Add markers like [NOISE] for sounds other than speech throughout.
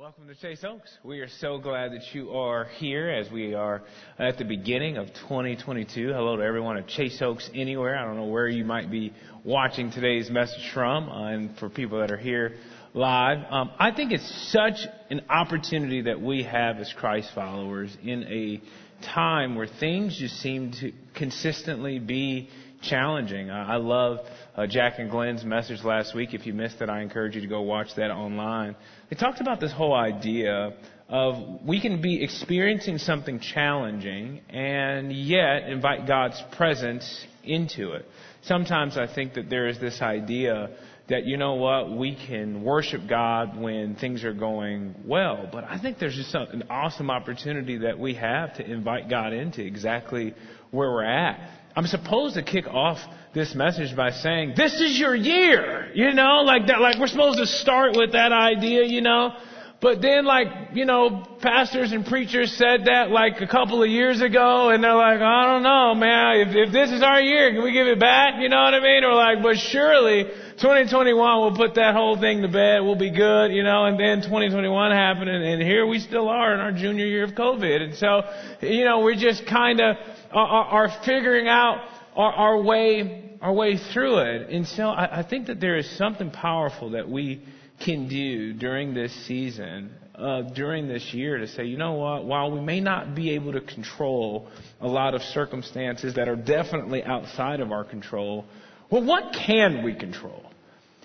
Welcome to Chase Oaks. We are so glad that you are here as we are at the beginning of 2022. Hello to everyone at Chase Oaks anywhere. I don't know where you might be watching today's message from, uh, and for people that are here live. Um, I think it's such an opportunity that we have as Christ followers in a time where things just seem to consistently be challenging. I love uh, Jack and Glenn's message last week. If you missed it, I encourage you to go watch that online. They talked about this whole idea of we can be experiencing something challenging and yet invite God's presence into it. Sometimes I think that there is this idea that, you know what, we can worship God when things are going well. But I think there's just an awesome opportunity that we have to invite God into exactly where we're at. I'm supposed to kick off this message by saying, this is your year, you know, like that, like we're supposed to start with that idea, you know. But then like, you know, pastors and preachers said that like a couple of years ago and they're like, I don't know, man, if, if this is our year, can we give it back? You know what I mean? Or like, but surely 2021 will put that whole thing to bed. We'll be good, you know, and then 2021 happened and, and here we still are in our junior year of COVID. And so, you know, we're just kind of are, are, figuring out our, our way, our way through it. And so I, I think that there is something powerful that we can do during this season, uh, during this year to say, you know what, while we may not be able to control a lot of circumstances that are definitely outside of our control, well, what can we control?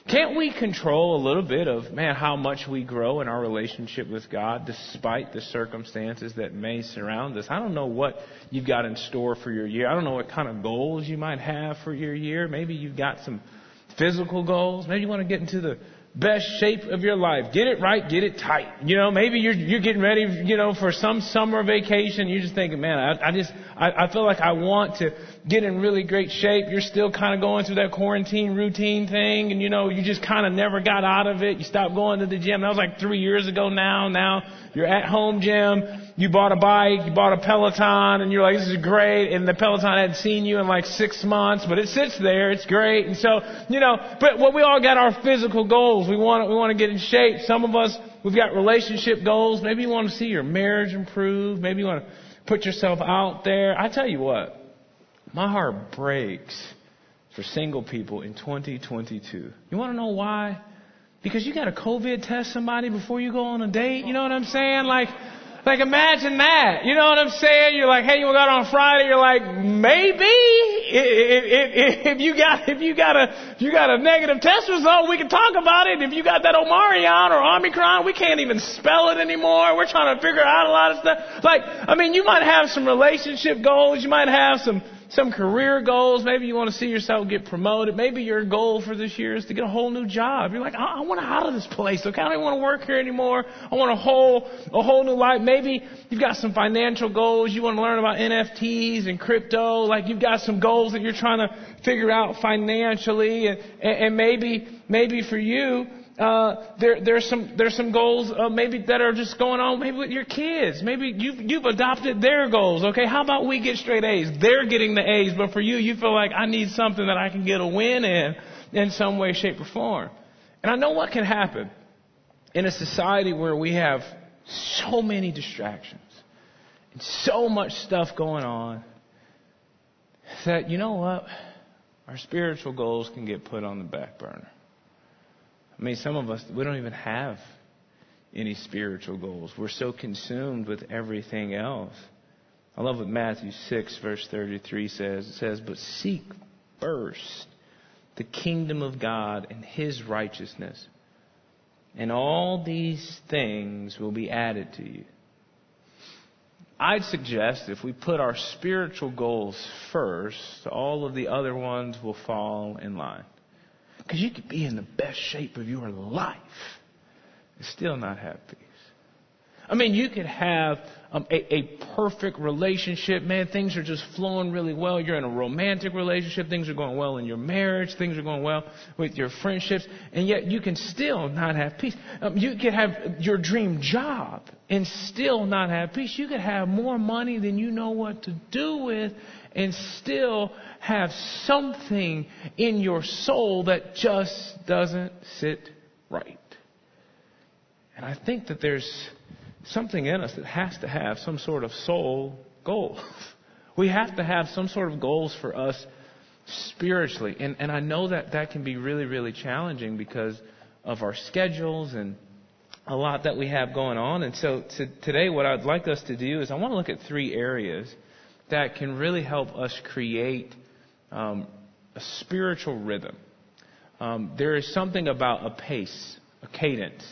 Can't we control a little bit of, man, how much we grow in our relationship with God despite the circumstances that may surround us? I don't know what you've got in store for your year. I don't know what kind of goals you might have for your year. Maybe you've got some physical goals. Maybe you want to get into the best shape of your life. Get it right, get it tight. You know, maybe you're you're getting ready, you know, for some summer vacation. You're just thinking, man, I, I just I, I feel like I want to get in really great shape. You're still kind of going through that quarantine routine thing, and you know, you just kind of never got out of it. You stopped going to the gym. That was like three years ago now. Now you're at home gym. You bought a bike, you bought a Peloton, and you're like, this is great. And the Peloton hadn't seen you in like six months, but it sits there. It's great. And so, you know, but well, we all got our physical goals. We want we want to get in shape. Some of us we've got relationship goals. Maybe you want to see your marriage improve. Maybe you want to put yourself out there. I tell you what, my heart breaks for single people in 2022. You want to know why? Because you got to COVID test somebody before you go on a date. You know what I'm saying? Like, like imagine that. You know what I'm saying? You're like, hey, you got on Friday. You're like, maybe if, if you got if you got a if you got a negative test result, we can talk about it. If you got that Omarion or Omicron, we can't even spell it anymore. We're trying to figure out a lot of stuff. Like, I mean, you might have some relationship goals. You might have some some career goals. Maybe you want to see yourself get promoted. Maybe your goal for this year is to get a whole new job. You're like, I, I want out of this place. Okay, I don't want to work here anymore. I want a whole, a whole new life. Maybe you've got some financial goals. You want to learn about NFTs and crypto. Like you've got some goals that you're trying to figure out financially. And, and, and maybe, maybe for you, uh, there, there's some there's some goals uh, maybe that are just going on maybe with your kids. Maybe you've you've adopted their goals. Okay, how about we get straight A's? They're getting the A's, but for you, you feel like I need something that I can get a win in in some way, shape, or form. And I know what can happen in a society where we have so many distractions and so much stuff going on that you know what, our spiritual goals can get put on the back burner. I mean, some of us, we don't even have any spiritual goals. We're so consumed with everything else. I love what Matthew 6, verse 33 says. It says, But seek first the kingdom of God and his righteousness, and all these things will be added to you. I'd suggest if we put our spiritual goals first, all of the other ones will fall in line. Because you could be in the best shape of your life and still not have peace. I mean, you could have um, a, a perfect relationship. Man, things are just flowing really well. You're in a romantic relationship. Things are going well in your marriage. Things are going well with your friendships. And yet you can still not have peace. Um, you could have your dream job and still not have peace. You could have more money than you know what to do with and still have something in your soul that just doesn't sit right. And I think that there's something in us that has to have some sort of soul goals. [LAUGHS] We have to have some sort of goals for us spiritually. And, and I know that that can be really, really challenging because of our schedules and a lot that we have going on. And so to, today, what I'd like us to do is I want to look at three areas that can really help us create um, a spiritual rhythm. Um, there is something about a pace, a cadence,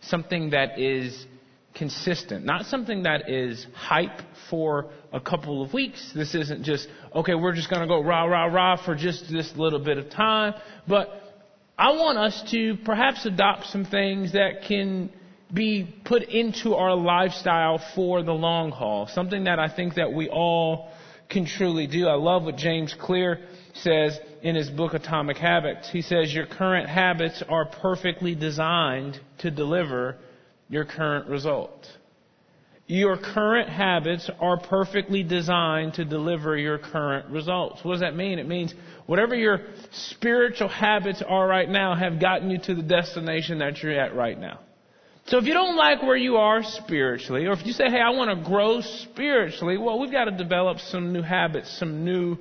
something that is consistent, not something that is hype for a couple of weeks. This isn't just, okay, we're just going to go rah, rah, rah for just this little bit of time. But I want us to perhaps adopt some things that can be put into our lifestyle for the long haul. Something that I think that we all can truly do. I love what James Clear says in his book Atomic Habits. He says your current habits are perfectly designed to deliver your current result. Your current habits are perfectly designed to deliver your current results. What does that mean? It means whatever your spiritual habits are right now have gotten you to the destination that you're at right now. So if you don't like where you are spiritually, or if you say, hey, I want to grow spiritually, well, we've got to develop some new habits, some new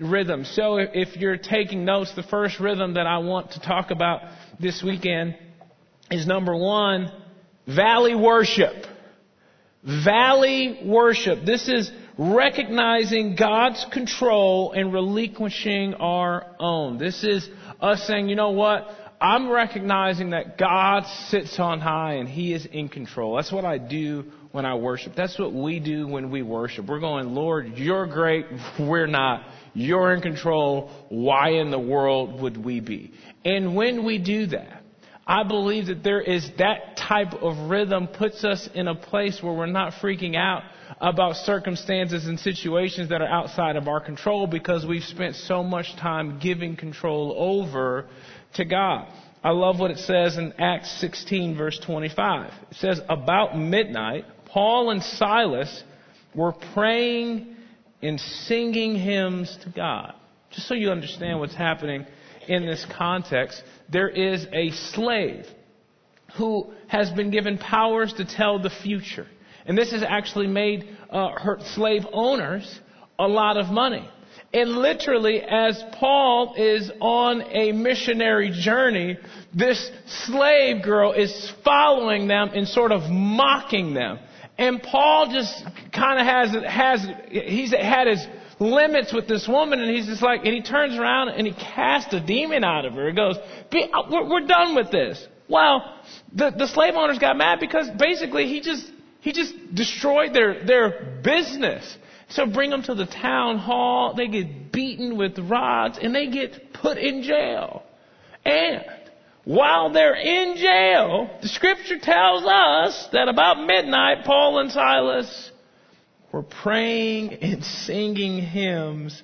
rhythms. So if you're taking notes, the first rhythm that I want to talk about this weekend is number one, valley worship. Valley worship. This is recognizing God's control and relinquishing our own. This is us saying, you know what? I'm recognizing that God sits on high and He is in control. That's what I do when I worship. That's what we do when we worship. We're going, Lord, you're great. [LAUGHS] We're not. You're in control. Why in the world would we be? And when we do that, I believe that there is that type of rhythm puts us in a place where we're not freaking out about circumstances and situations that are outside of our control because we've spent so much time giving control over to God. I love what it says in Acts 16 verse 25. It says, about midnight, Paul and Silas were praying and singing hymns to God. Just so you understand what's happening in this context, there is a slave who has been given powers to tell the future. And this has actually made uh, her slave owners a lot of money. And literally, as Paul is on a missionary journey, this slave girl is following them and sort of mocking them. And Paul just kind of has, has, he's had his limits with this woman and he's just like, and he turns around and he casts a demon out of her. He goes, uh, we're, we're done with this. Well, the, the slave owners got mad because basically he just, he just destroyed their, their business. So bring them to the town hall. They get beaten with rods and they get put in jail. And while they're in jail, the scripture tells us that about midnight, Paul and Silas were praying and singing hymns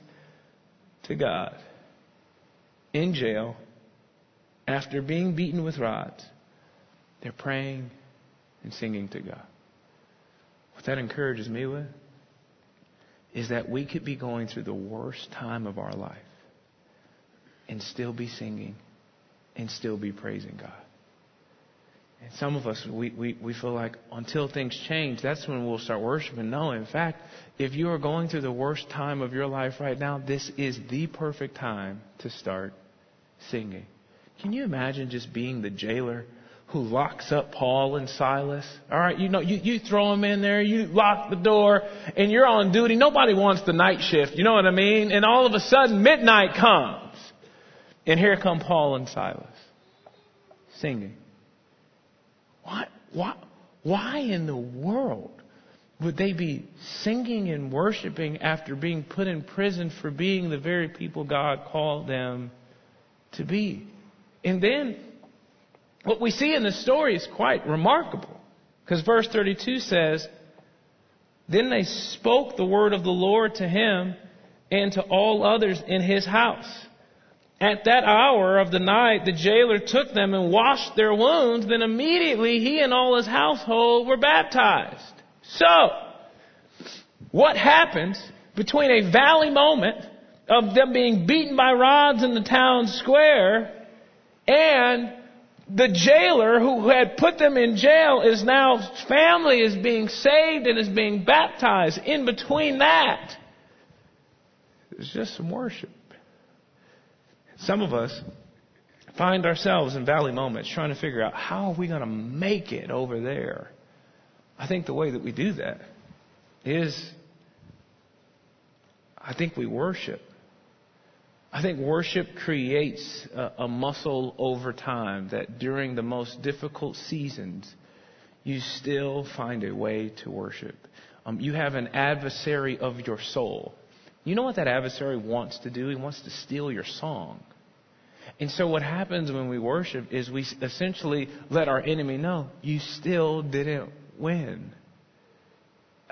to God in jail after being beaten with rods. They're praying and singing to God. What that encourages me with is that we could be going through the worst time of our life and still be singing and still be praising God. And some of us, we, we, we feel like until things change, that's when we'll start worshiping. No, in fact, if you are going through the worst time of your life right now, this is the perfect time to start singing. Can you imagine just being the jailer who locks up Paul and Silas. All right, you know, you, you throw them in there, you lock the door, and you're on duty. Nobody wants the night shift, you know what I mean? And all of a sudden, midnight comes. And here come Paul and Silas singing. Why, why, why in the world would they be singing and worshiping after being put in prison for being the very people God called them to be? And then what we see in the story is quite remarkable. Because verse 32 says, Then they spoke the word of the Lord to him and to all others in his house. At that hour of the night, the jailer took them and washed their wounds. Then immediately he and all his household were baptized. So, what happens between a valley moment of them being beaten by rods in the town square and the jailer who had put them in jail is now, family is being saved and is being baptized. In between that, there's just some worship. Some of us find ourselves in valley moments trying to figure out how are we going to make it over there. I think the way that we do that is I think we worship. I think worship creates a, muscle over time that during the most difficult seasons, you still find a way to worship. Um, you have an adversary of your soul. You know what that adversary wants to do? He wants to steal your song. And so what happens when we worship is we essentially let our enemy know, you still didn't win.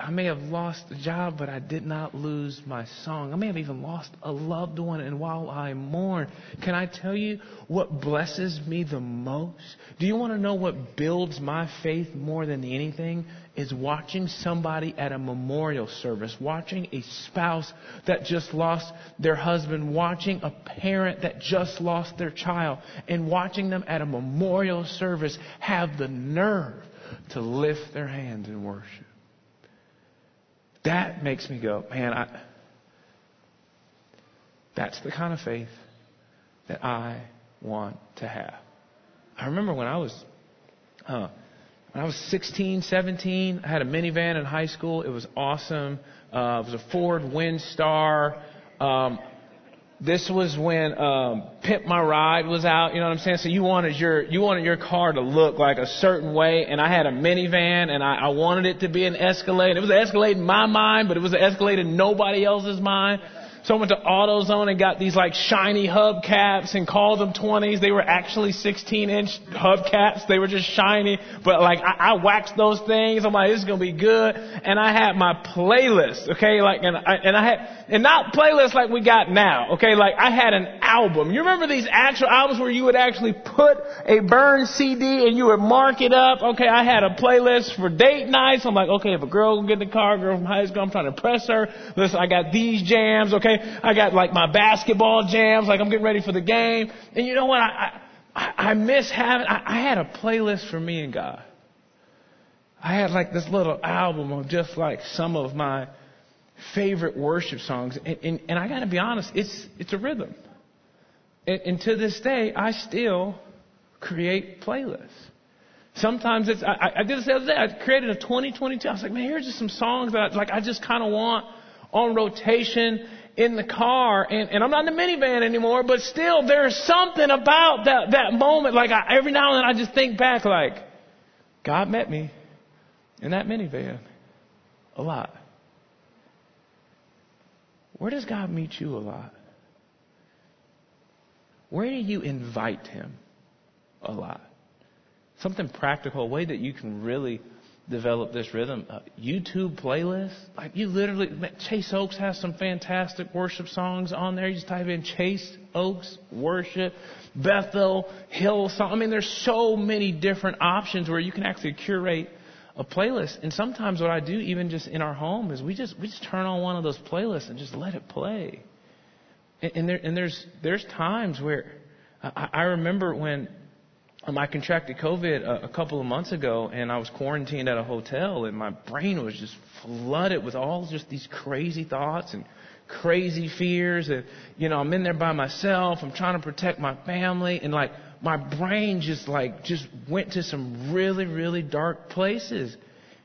I may have lost a job, but I did not lose my song. I may have even lost a loved one, and while I mourn, can I tell you what blesses me the most? Do you want to know what builds my faith more than anything? Is watching somebody at a memorial service, watching a spouse that just lost their husband, watching a parent that just lost their child, and watching them at a memorial service have the nerve to lift their hands in worship. That makes me go, man, I, that's the kind of faith that I want to have. I remember when I was, uh, when I was 16, 17, I had a minivan in high school. It was awesome. Uh, it was a Ford Windstar. Um, this was when um, Pimp My Ride was out. You know what I'm saying? So you wanted your you wanted your car to look like a certain way, and I had a minivan, and I, I wanted it to be an Escalade. It was an Escalade in my mind, but it was an Escalade in nobody else's mind. So I went to AutoZone and got these like shiny hubcaps and called them 20s. They were actually 16 inch hubcaps. They were just shiny, but like I, I waxed those things. I'm like, this is gonna be good. And I had my playlist, okay, like and I, and I had and not playlists like we got now, okay, like I had an album. You remember these actual albums where you would actually put a burn CD and you would mark it up? Okay, I had a playlist for date nights. I'm like, okay, if a girl will get in the car, girl from high school, I'm trying to press her. Listen, I got these jams, okay. I got like my basketball jams, like I'm getting ready for the game. And you know what? I, I, I miss having, I, I had a playlist for me and God. I had like this little album of just like some of my favorite worship songs. And, and, and I got to be honest, it's, it's a rhythm. And, and, to this day, I still create playlists. Sometimes it's, I, I did this the other day. I created a 2022. I was like, man, here's just some songs that I, like I just kind of want on rotation in the car, and, and I'm not in the minivan anymore, but still, there's something about that, that moment. Like, I, every now and then I just think back, like, God met me in that minivan a lot. Where does God meet you a lot? Where do you invite Him a lot? Something practical, a way that you can really develop this rhythm. Uh, YouTube playlist, like you literally, Chase Oaks has some fantastic worship songs on there. You just type in Chase Oaks worship, Bethel, Hillsong. I mean, there's so many different options where you can actually curate a playlist. And sometimes what I do, even just in our home, is we just we just turn on one of those playlists and just let it play. And, and there and there's there's times where I, I remember when um, I contracted COVID a, a couple of months ago, and I was quarantined at a hotel, and my brain was just flooded with all just these crazy thoughts and crazy fears. And you know, I'm in there by myself. I'm trying to protect my family, and like my brain just like just went to some really, really dark places.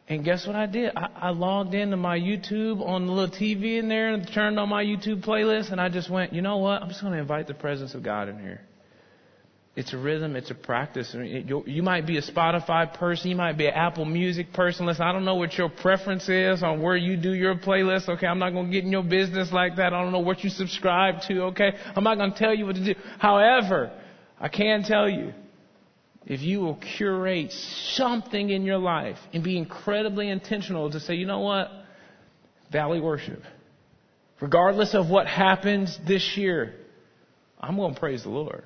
And guess what I did? I, I logged into my YouTube on the little TV in there and turned on my YouTube playlist, and I just went, you know what? I'm just going to invite the presence of God in here. It's a rhythm. It's a practice. You might be a Spotify person. You might be an Apple Music person. Listen, I don't know what your preference is on where you do your playlist. Okay, I'm not going to get in your business like that. I don't know what you subscribe to. Okay, I'm not going to tell you what to do. However, I can tell you, if you will curate something in your life and be incredibly intentional to say, you know what, Valley Worship, regardless of what happens this year, I'm going to praise the Lord.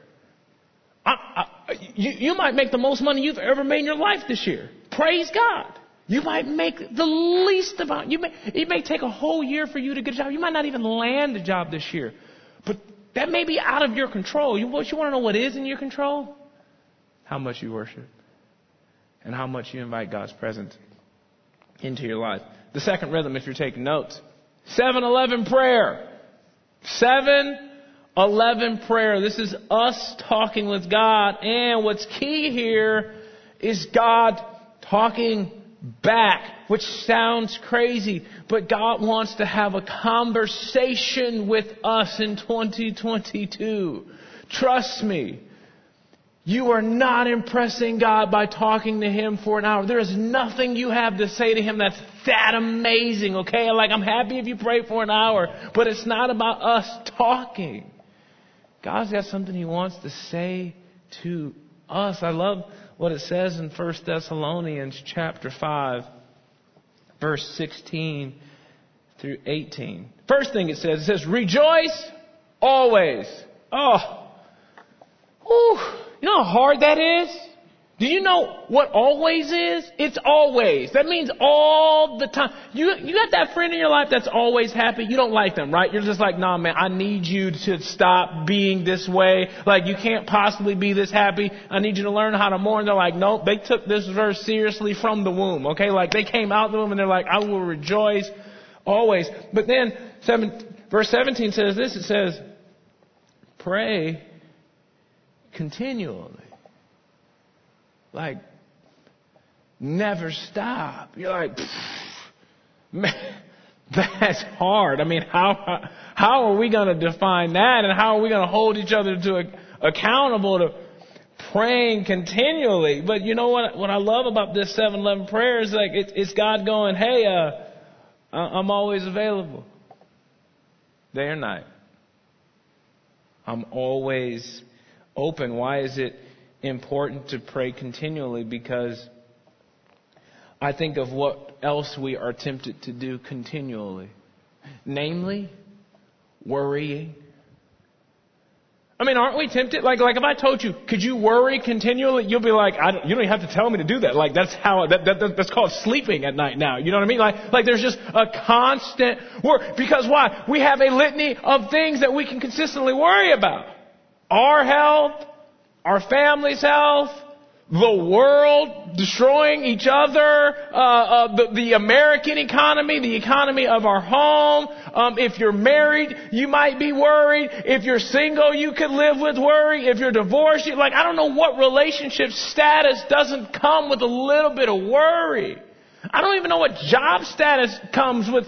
I, you, you might make the most money you've ever made in your life this year. Praise God. You might make the least amount. You may, it may take a whole year for you to get a job. You might not even land a job this year. But that may be out of your control. You, what, you want to know what is in your control? how much you worship and how much you invite God's presence into your life. The second rhythm, if you're taking notes, 7-Eleven prayer. 7-Eleven prayer. This is us talking with God. And what's key here is God talking back, which sounds crazy, but God wants to have a conversation with us in 2022. Trust me. You are not impressing God by talking to Him for an hour. There is nothing you have to say to Him that's that amazing, okay? Like, I'm happy if you pray for an hour, but it's not about us talking. God's got something He wants to say to us. I love what it says in 1 Thessalonians chapter 5, verse 16 through 18. First thing it says, it says, rejoice always. Oh, you know how hard that is? Do you know what always is? It's always. That means all the time. You, you got that friend in your life that's always happy. You don't like them, right? You're just like, nah, man, I need you to stop being this way. Like, you can't possibly be this happy. I need you to learn how to mourn. They're like, nope, they took this verse seriously from the womb, okay? Like, they came out the womb and they're like, I will rejoice always. But then, seven, verse 17 says this, it says, pray continually. Like, never stop. You're like, man, [LAUGHS] that's hard. I mean, how, how are we going to define that and how are we going to hold each other to accountable to praying continually? But you know what, what I love about this 7-Eleven prayer is like, it's, it's God going, hey, uh, I'm always available. Day or night. I'm always open. Why is it important to pray continually because I think of what else we are tempted to do continually. Namely, worrying. I mean, aren't we tempted? Like, like if I told you, could you worry continually? You'll be like, I don't, you don't even have to tell me to do that. Like, that's how, that, that, that's called sleeping at night now. You know what I mean? Like, like there's just a constant worry. Because why? We have a litany of things that we can consistently worry about. Our health, our family's health, the world destroying each other, uh, uh, the, the, American economy, the economy of our home. Um, if you're married, you might be worried. If you're single, you could live with worry. If you're divorced, you, like I don't know what relationship status doesn't come with a little bit of worry. I don't even know what job status comes with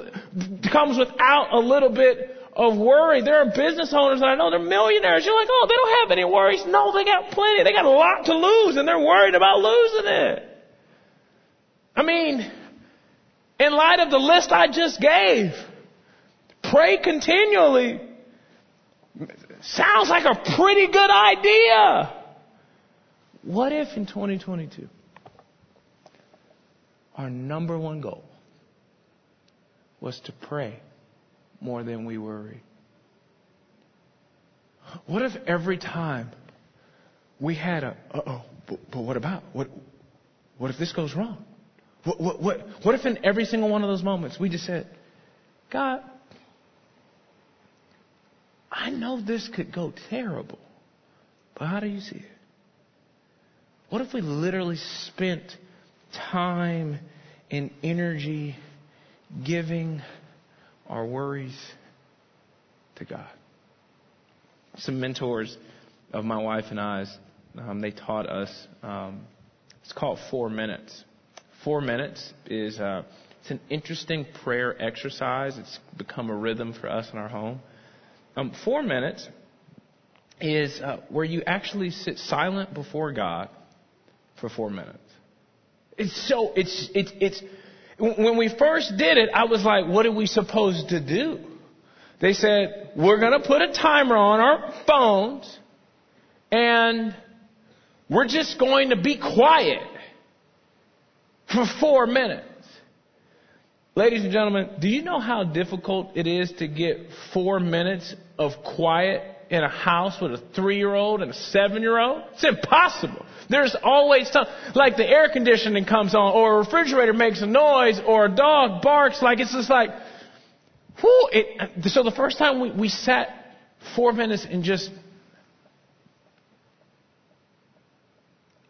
comes without a little bit of worry. There are business owners that I know they're millionaires. You're like, oh, they don't have any worries. No, they got plenty. They got a lot to lose and they're worried about losing it. I mean, in light of the list I just gave, pray continually sounds like a pretty good idea. What if in 2022 our number one goal was to pray more than we worry? What if every time we had a, uh oh, but, but, what about? What, what if this goes wrong? What, what, what, what if in every single one of those moments we just said, God, I know this could go terrible, but how do you see it? What if we literally spent time and energy giving our worries to God. Some mentors of my wife and I's, um, they taught us. Um, it's called four minutes. Four minutes is uh, it's an interesting prayer exercise. It's become a rhythm for us in our home. Um, four minutes is uh, where you actually sit silent before God for four minutes. It's so it's it's it's when we first did it, I was like, what are we supposed to do? They said, we're going to put a timer on our phones and we're just going to be quiet for four minutes. Ladies and gentlemen, do you know how difficult it is to get four minutes of quiet in a house with a three year old and a seven year old? It's impossible. There's always something, like the air conditioning comes on, or a refrigerator makes a noise, or a dog barks, like it's just like, whoo. So the first time we, we sat four minutes and just,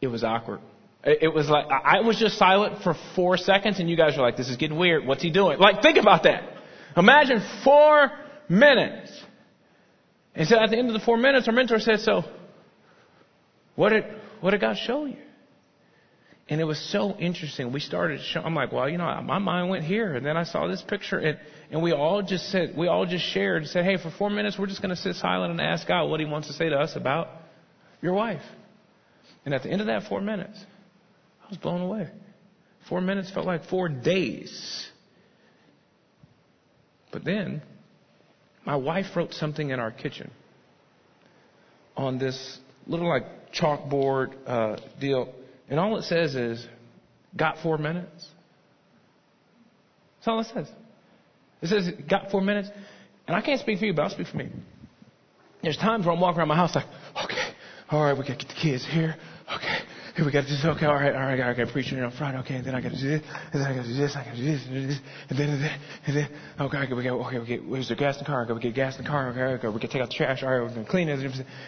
it was awkward. It was like, I was just silent for four seconds and you guys were like, this is getting weird. What's he doing? Like, think about that. Imagine four minutes. And so at the end of the four minutes, our mentor said, so, what did, what did God show you? And it was so interesting. We started show, I'm like, well, you know, my mind went here. And then I saw this picture and, and we all just said, we all just shared and said, hey, for four minutes, we're just going to sit silent and ask God what he wants to say to us about your wife. And at the end of that four minutes, I was blown away. Four minutes felt like four days. But then, my wife wrote something in our kitchen on this little like chalkboard uh, deal, and all it says is, "Got four minutes." That's all it says. It says, "Got four minutes," and I can't speak for you, but I'll speak for me. There's times where I'm walking around my house like, "Okay, all right, we got to get the kids here. Okay, here we got to do this. Okay, all right, all right, I got to preach on Friday. Okay, and then I got to do this, and then I got to do this, I got to do this, and, this, and then, and then, and then, okay, okay, we got, okay, we get, where's the gas in the car? Okay, we get gas in the car. Okay, okay, we can take out the trash. All right, we're to clean it.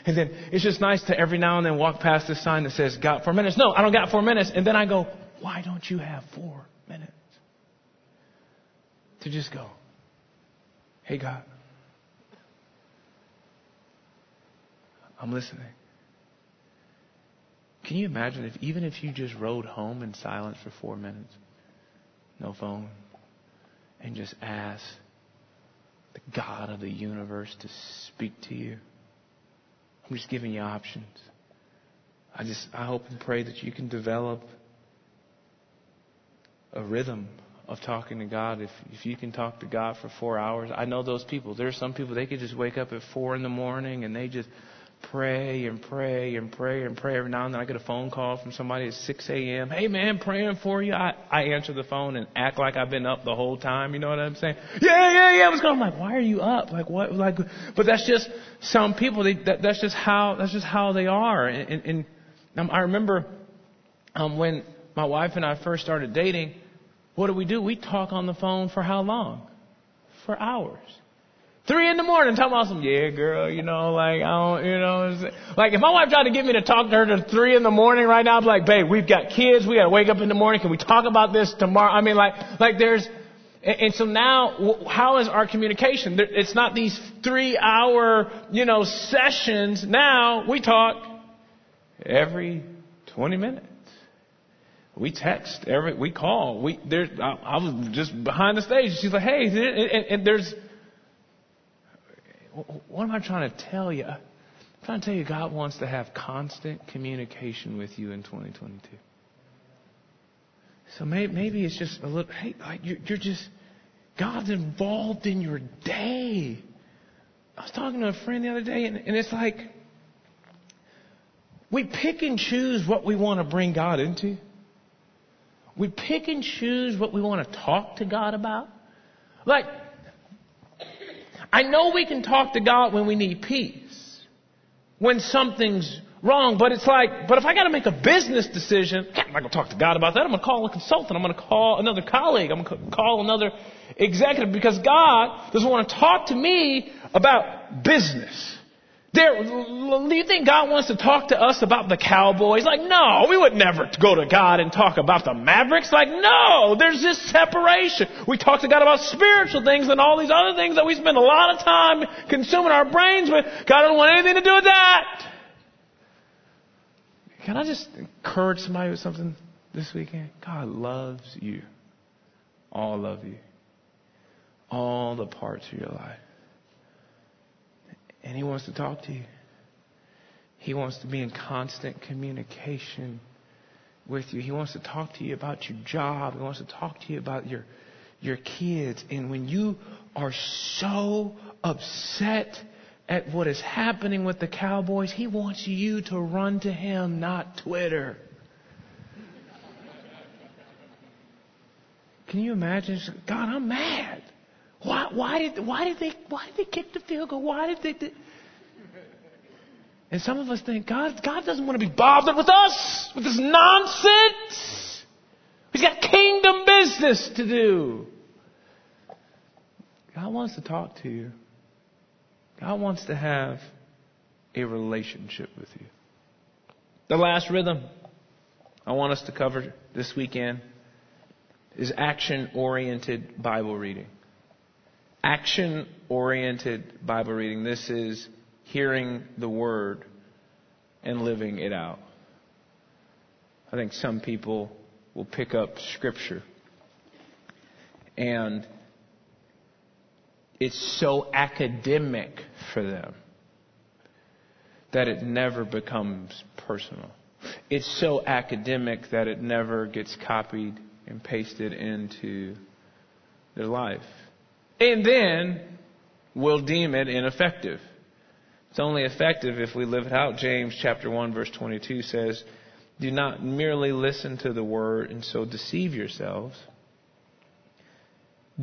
And then it's just nice to every now and then walk past this sign that says, got four minutes. No, I don't got four minutes. And then I go, why don't you have four minutes? To just go, hey, God, I'm listening. Can you imagine if even if you just rode home in silence for four minutes, no phone, and just asked the God of the universe to speak to you? I'm just giving you options. I just I hope and pray that you can develop a rhythm of talking to God. If if you can talk to God for four hours, I know those people. There are some people they could just wake up at four in the morning and they just pray and pray and pray and pray. Every now and then I get a phone call from somebody at 6 a.m. Hey man, praying for you. I, I answer the phone and act like I've been up the whole time. You know what I'm saying? Yeah, yeah, yeah. What's going on? I'm like, why are you up? Like what? Like, but that's just some people. They, that, that's just how, that's just how they are. And, and, and um, I remember, um, when my wife and I first started dating, what do we do? We talk on the phone for how long? For hours. Three in the morning, talking about some, yeah, girl, you know, like, I don't, you know, like if my wife tried to get me to talk to her to three in the morning right now, I'd be like, babe, we've got kids, we gotta wake up in the morning, can we talk about this tomorrow? I mean, like, like there's, and so now, how is our communication? It's not these three hour, you know, sessions. Now, we talk every 20 minutes. We text every, we call. We, there, I, I was just behind the stage. She's like, hey, and, and there's, what am I trying to tell you? I'm trying to tell you God wants to have constant communication with you in 2022. So maybe, maybe it's just a little, hey, you're just, God's involved in your day. I was talking to a friend the other day, and, and it's like, we pick and choose what we want to bring God into. We pick and choose what we want to talk to God about. Like, I know we can talk to God when we need peace, when something's wrong, but it's like, but if I got to make a business decision, I'm not going to talk to God about that. I'm going to call a consultant. I'm going to call another colleague. I'm going to call another executive because God doesn't want to talk to me about business. There, do you think God wants to talk to us about the Cowboys? Like, no, we would never go to God and talk about the Mavericks. Like, no, there's this separation. We talk to God about spiritual things and all these other things that we spend a lot of time consuming our brains with. God doesn't want anything to do with that. Can I just encourage somebody with something this weekend? God loves you. All of you. All the parts of your life. And He wants to talk to you. He wants to be in constant communication with you. He wants to talk to you about your job. He wants to talk to you about your, your kids. And when you are so upset at what is happening with the Cowboys, He wants you to run to Him, not Twitter. Can you imagine? God, I'm mad. Why, why did why did they why did they kick the field goal? Why did they? And some of us think God God doesn't want to be bothered with us with this nonsense. He's got kingdom business to do. God wants to talk to you. God wants to have a relationship with you. The last rhythm I want us to cover this weekend is action oriented Bible reading. Action oriented Bible reading. This is hearing the Word and living it out. I think some people will pick up Scripture and it's so academic for them that it never becomes personal. It's so academic that it never gets copied and pasted into their life. And then we'll deem it ineffective. It's only effective if we live it out. James chapter 1 verse 22 says, do not merely listen to the word and so deceive yourselves.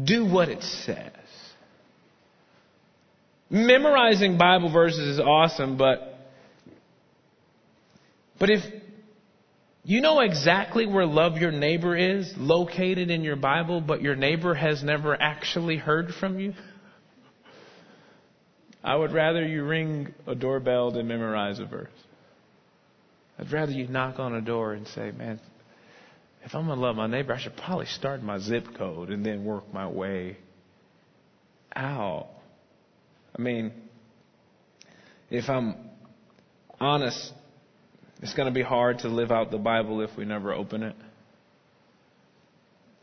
Do what it says. Memorizing Bible verses is awesome, but but if you know exactly where love your neighbor is located in your Bible, but your neighbor has never actually heard from you, I would rather you ring a doorbell than memorize a verse. I'd rather you knock on a door and say, man, if I'm going to love my neighbor, I should probably start my zip code and then work my way out. I mean, if I'm honest, it's going to be hard to live out the Bible if we never open it.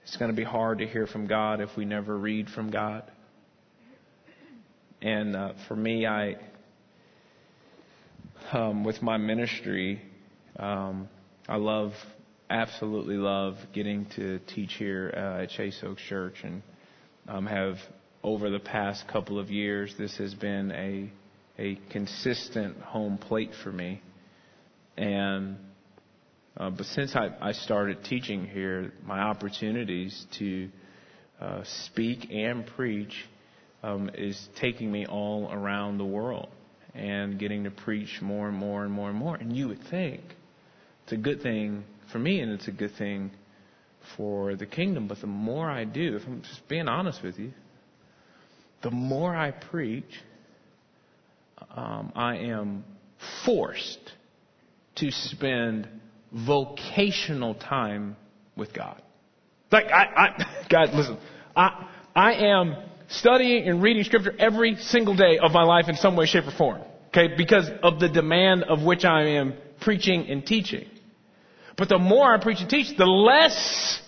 It's going to be hard to hear from God if we never read from God. And uh, for me, I, um, with my ministry, um, I love, absolutely love getting to teach here uh, at Chase Oaks Church, and um, have over the past couple of years, this has been a a consistent home plate for me. And uh, but since I, I started teaching here, my opportunities to uh, speak and preach um, is taking me all around the world and getting to preach more and more and more and more. And you would think it's a good thing for me and it's a good thing for the kingdom. But the more I do, if I'm just being honest with you, the more I preach, um, I am forced to spend vocational time with God. Like I, I God, listen, I, I am studying and reading scripture every single day of my life in some way, shape, or form. Okay, because of the demand of which I am preaching and teaching. But the more I preach and teach, the less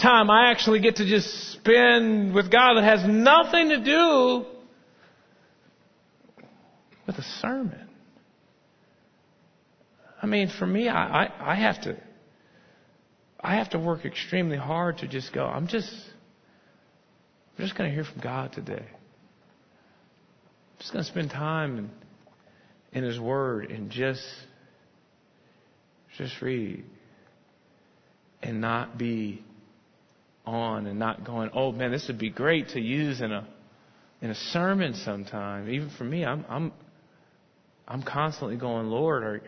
time I actually get to just spend with God that has nothing to do with a sermon. I mean, for me, I, I, I have to, I have to work extremely hard to just go, I'm just, I'm just going to hear from God today. I'm just going to spend time in, in His Word and just, just read and not be on and not going, oh man, this would be great to use in a in a sermon sometime. Even for me, I'm I'm I'm constantly going, Lord, are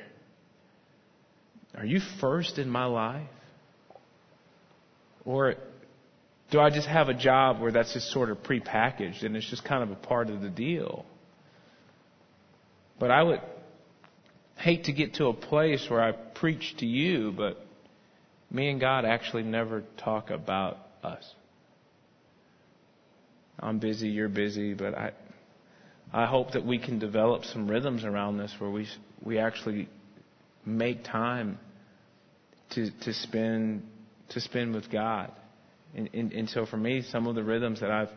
are you first in my life? Or do I just have a job where that's just sort of prepackaged and it's just kind of a part of the deal? But I would hate to get to a place where I preach to you, but me and God actually never talk about us. I'm busy, you're busy, but I, I hope that we can develop some rhythms around this where we, we actually make time to, to spend, to spend with God. And, and, and so for me, some of the rhythms that I've,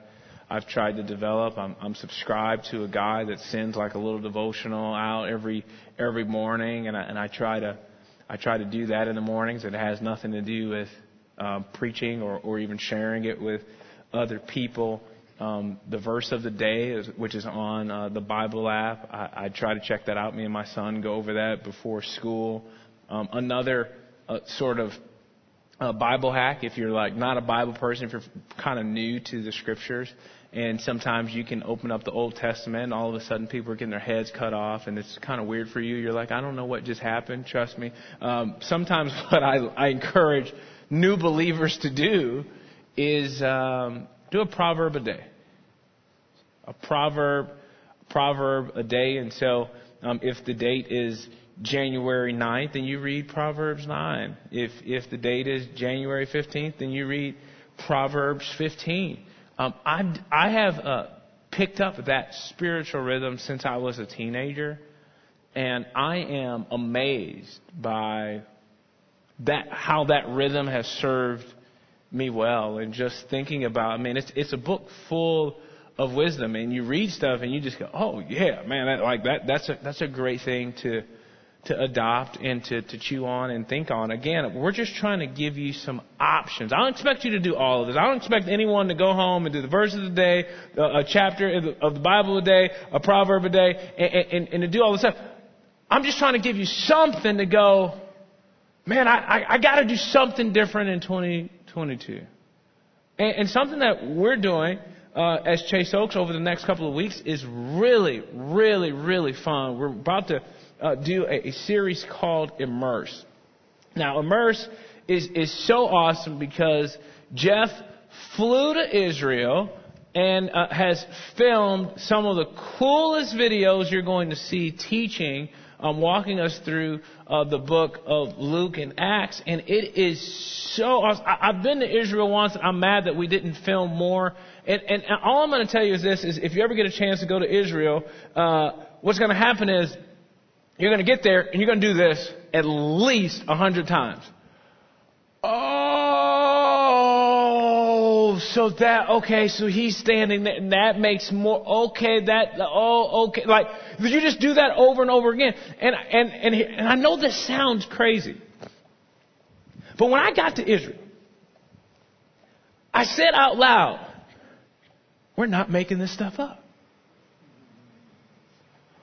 I've tried to develop. I'm, I'm subscribed to a guy that sends like a little devotional out every every morning, and I, and I try to I try to do that in the mornings. It has nothing to do with uh, preaching or, or even sharing it with other people. Um, the verse of the day, is, which is on uh, the Bible app, I, I try to check that out. Me and my son go over that before school. Um, another uh, sort of uh, Bible hack, if you're like not a Bible person, if you're kind of new to the scriptures, and sometimes you can open up the Old Testament and all of a sudden people are getting their heads cut off and it's kind of weird for you. You're like, I don't know what just happened. Trust me. Um, sometimes [LAUGHS] what I, I encourage new believers to do is um, do a proverb a day. A proverb, proverb a day. And so um, if the date is January 9th, then you read Proverbs 9. If, if the date is January 15th, then you read Proverbs 15. Um, I, I have uh, picked up that spiritual rhythm since I was a teenager, and I am amazed by that how that rhythm has served me well. And just thinking about, I mean, it's it's a book full of wisdom, and you read stuff and you just go, oh yeah, man, that, like that that's a that's a great thing to to adopt and to, to chew on and think on. Again, we're just trying to give you some options. I don't expect you to do all of this. I don't expect anyone to go home and do the verse of the day, a chapter of the Bible a day, a proverb a day, and, and, and to do all this stuff. I'm just trying to give you something to go, man, I, I, I got to do something different in 2022. And, and something that we're doing uh, as Chase Oaks over the next couple of weeks is really, really, really fun. We're about to uh, do a, a, series called Immerse. Now, Immerse is, is so awesome because Jeff flew to Israel and uh, has filmed some of the coolest videos you're going to see teaching, um, walking us through uh, the book of Luke and Acts, and it is so awesome. I, have been to Israel once, I'm mad that we didn't film more. And, and, and all I'm going to tell you is this: is if you ever get a chance to go to Israel, uh, what's going to happen is you're going to get there and you're going to do this at least a hundred times. Oh, so that, okay, so he's standing there and that makes more, okay, that, oh, okay, like, you just do that over and over again. And, and, and, and I know this sounds crazy. But when I got to Israel, I said out loud, we're not making this stuff up.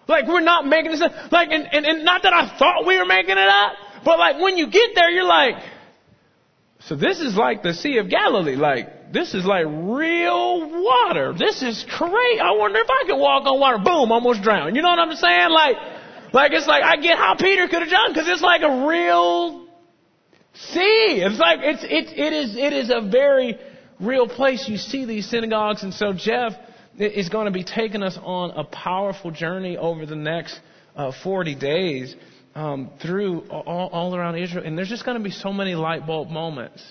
Like we're not making this up. Like, and, and, and not that I thought we were making it up, but like when you get there, you're like, so this is like the Sea of Galilee. Like, this is like real water. This is great. I wonder if I could walk on water. Boom, almost drowned. You know what I'm saying? Like, like it's like I get how Peter could have done because it's like a real sea. It's like it's it it is it is a very real place. You see these synagogues, and so Jeff is going to be taking us on a powerful journey over the next uh, 40 days um, through all, all around Israel. And there's just going to be so many light bulb moments.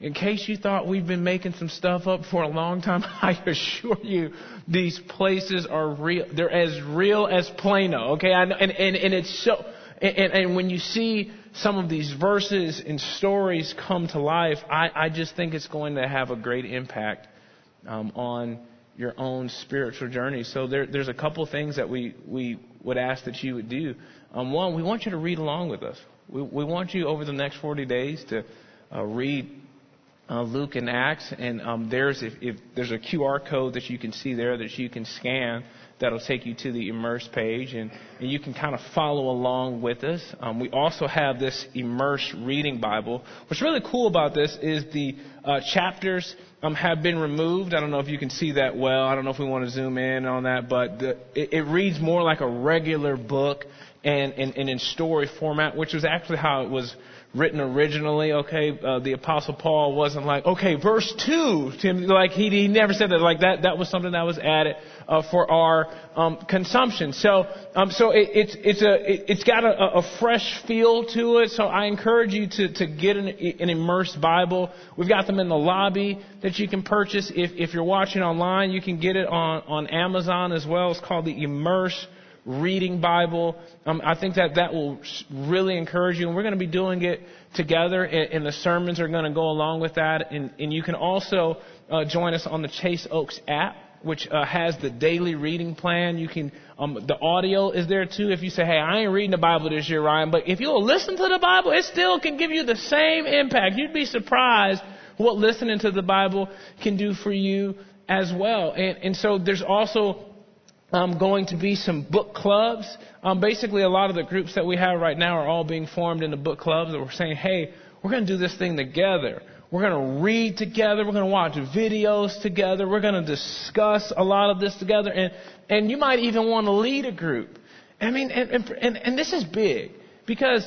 In case you thought we've been making some stuff up for a long time, [LAUGHS] I assure you these places are real. They're as real as Plano, okay? and, and, and it's so, and, and when you see some of these verses and stories come to life, I, I just think it's going to have a great impact um, on your own spiritual journey. So there, there's a couple things that we, we would ask that you would do. Um, one, we want you to read along with us. We, we want you over the next 40 days to uh, read uh, Luke and Acts, and um, there's if, if there's a QR code that you can see there that you can scan that'll take you to the Immerse page, and, and you can kind of follow along with us. Um, we also have this Immerse reading Bible. What's really cool about this is the uh, chapters um, have been removed. I don't know if you can see that well. I don't know if we want to zoom in on that, but the, it, it reads more like a regular book and, and, and in story format, which was actually how it was written originally. Okay, uh, the Apostle Paul wasn't like, okay, verse two. Tim, like he he never said that. Like that that was something that was added uh, for our um, consumption. So um, so it, it's it's a it, has got a, a fresh feel to it. So I encourage you to to get an, an immersed Bible. We've got them in the lobby that you can purchase. If if you're watching online, you can get it on on Amazon as well. It's called the Immerse reading Bible. Um, I think that that will really encourage you, and we're going to be doing it together, and, and the sermons are going to go along with that. And, and you can also uh, join us on the Chase Oaks app, which uh, has the daily reading plan. You can um, the audio is there too. If you say, "Hey, I ain't reading the Bible this year, Ryan," but if you'll listen to the Bible, it still can give you the same impact. You'd be surprised what listening to the Bible can do for you as well. And, and so there's also um, going to be some book clubs. Um, basically, a lot of the groups that we have right now are all being formed into book clubs that we're saying, hey, we're going to do this thing together. We're going to read together. We're going to watch videos together. We're going to discuss a lot of this together. And, and you might even want to lead a group. I mean, and, and, and this is big because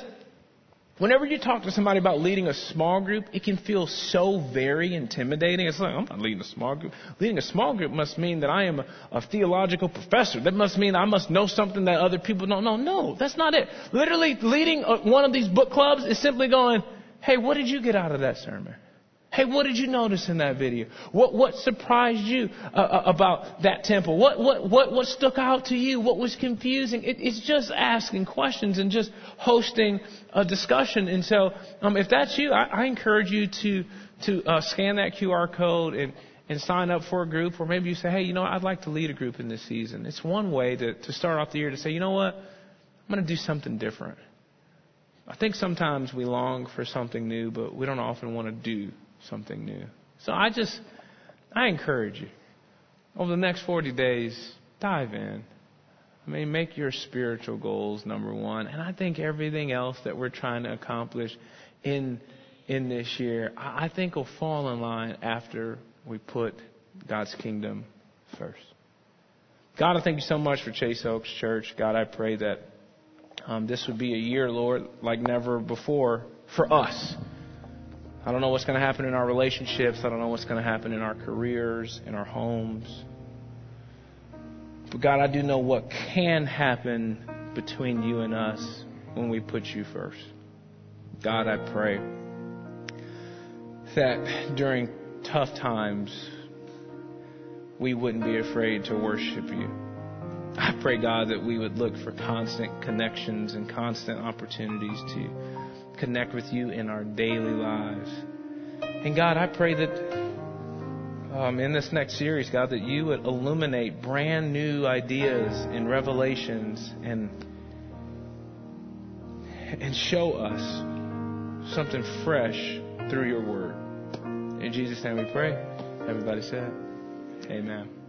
Whenever you talk to somebody about leading a small group, it can feel so very intimidating. It's like, I'm not leading a small group. Leading a small group must mean that I am a, a theological professor. That must mean I must know something that other people don't know. No, that's not it. Literally, leading a, one of these book clubs is simply going, hey, what did you get out of that sermon? Hey, what did you notice in that video? What what surprised you uh, uh, about that temple? What what what what stuck out to you? What was confusing? It, it's just asking questions and just hosting a discussion. And so, um, if that's you, I, I encourage you to to uh, scan that QR code and and sign up for a group. Or maybe you say, hey, you know, what? I'd like to lead a group in this season. It's one way to to start off the year to say, you know what, I'm going to do something different. I think sometimes we long for something new, but we don't often want to do something new. So I just, I encourage you over the next 40 days, dive in. I mean, make your spiritual goals number one. And I think everything else that we're trying to accomplish in, in this year, I think will fall in line after we put God's kingdom first. God, I thank you so much for Chase Oaks Church. God, I pray that um, this would be a year, Lord, like never before for us. I don't know what's going to happen in our relationships. I don't know what's going to happen in our careers, in our homes. But God, I do know what can happen between you and us when we put you first. God, I pray that during tough times, we wouldn't be afraid to worship you. I pray, God, that we would look for constant connections and constant opportunities to connect with you in our daily lives. And God, I pray that um, in this next series, God, that you would illuminate brand new ideas and revelations and and show us something fresh through your word. In Jesus' name we pray. Everybody said, Amen.